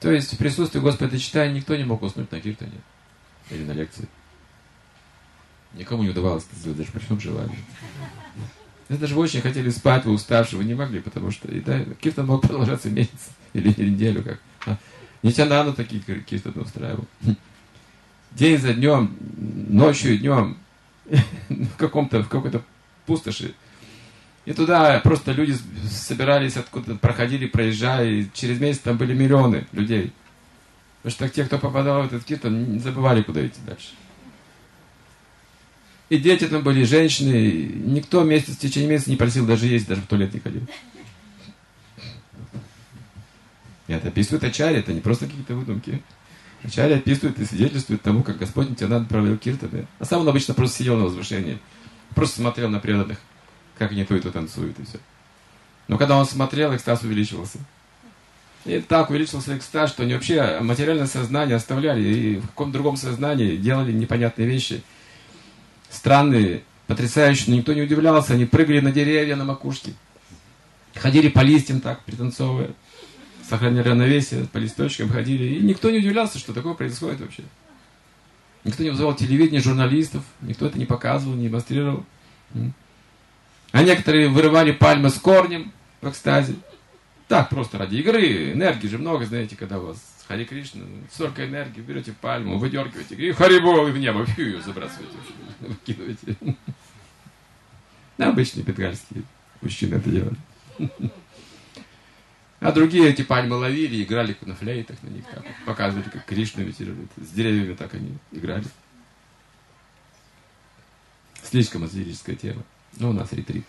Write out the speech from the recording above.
То есть в присутствии Господа читая, никто не мог уснуть на киртане или на лекции. Никому не удавалось это сделать, даже при всем. Если даже вы очень хотели спать, вы уставшие, вы не могли, потому что и, да, киртан мог продолжаться месяц или неделю. Как. А, Нитянанду такие киртаны устраивал. День за днем, ночью и днем в каком-то в какой-то пустоши. И туда просто люди собирались откуда проходили, проезжая, и через месяц там были миллионы людей. Потому что те, кто попадал в этот киртан, не забывали, куда идти дальше. И дети там были, и женщины. И никто месяц, в течение месяца не просил даже есть, даже в туалет не ходил. И это описывает Ачарья, это не просто какие-то выдумки. Ачарья описывает и свидетельствует тому, как Господь Нитянанд провел киртаны. А сам он обычно просто сидел на возвышении. Просто смотрел на преданных, как они то и то танцуют, и все. Но когда он смотрел, экстаз увеличивался. И так увеличился экстаз, что они вообще материальное сознание оставляли и в каком-то другом сознании делали непонятные вещи – странные, потрясающие, но никто не удивлялся, они прыгали на деревья, на макушке, ходили по листьям так, пританцовывая, сохраняли равновесие, по листочкам ходили, и никто не удивлялся, что такое происходит вообще. Никто не вызывал телевидение, журналистов, никто это не показывал, не демонстрировал. А некоторые вырывали пальмы с корнем в экстазе. Так, просто ради игры, энергии же много, знаете, когда у вас Хари Кришна, столько энергии, берете пальму, выдергиваете, и Харибол, и в небо, фью, ее забрасываете, выкидываете. Обычные бенгальские мужчины это делали. А другие эти пальмы ловили, играли на флейтах на них, так, показывали, как Кришна ветерирует. С деревьями так они играли. Слишком эзотерическая тема. Но у нас ретрит.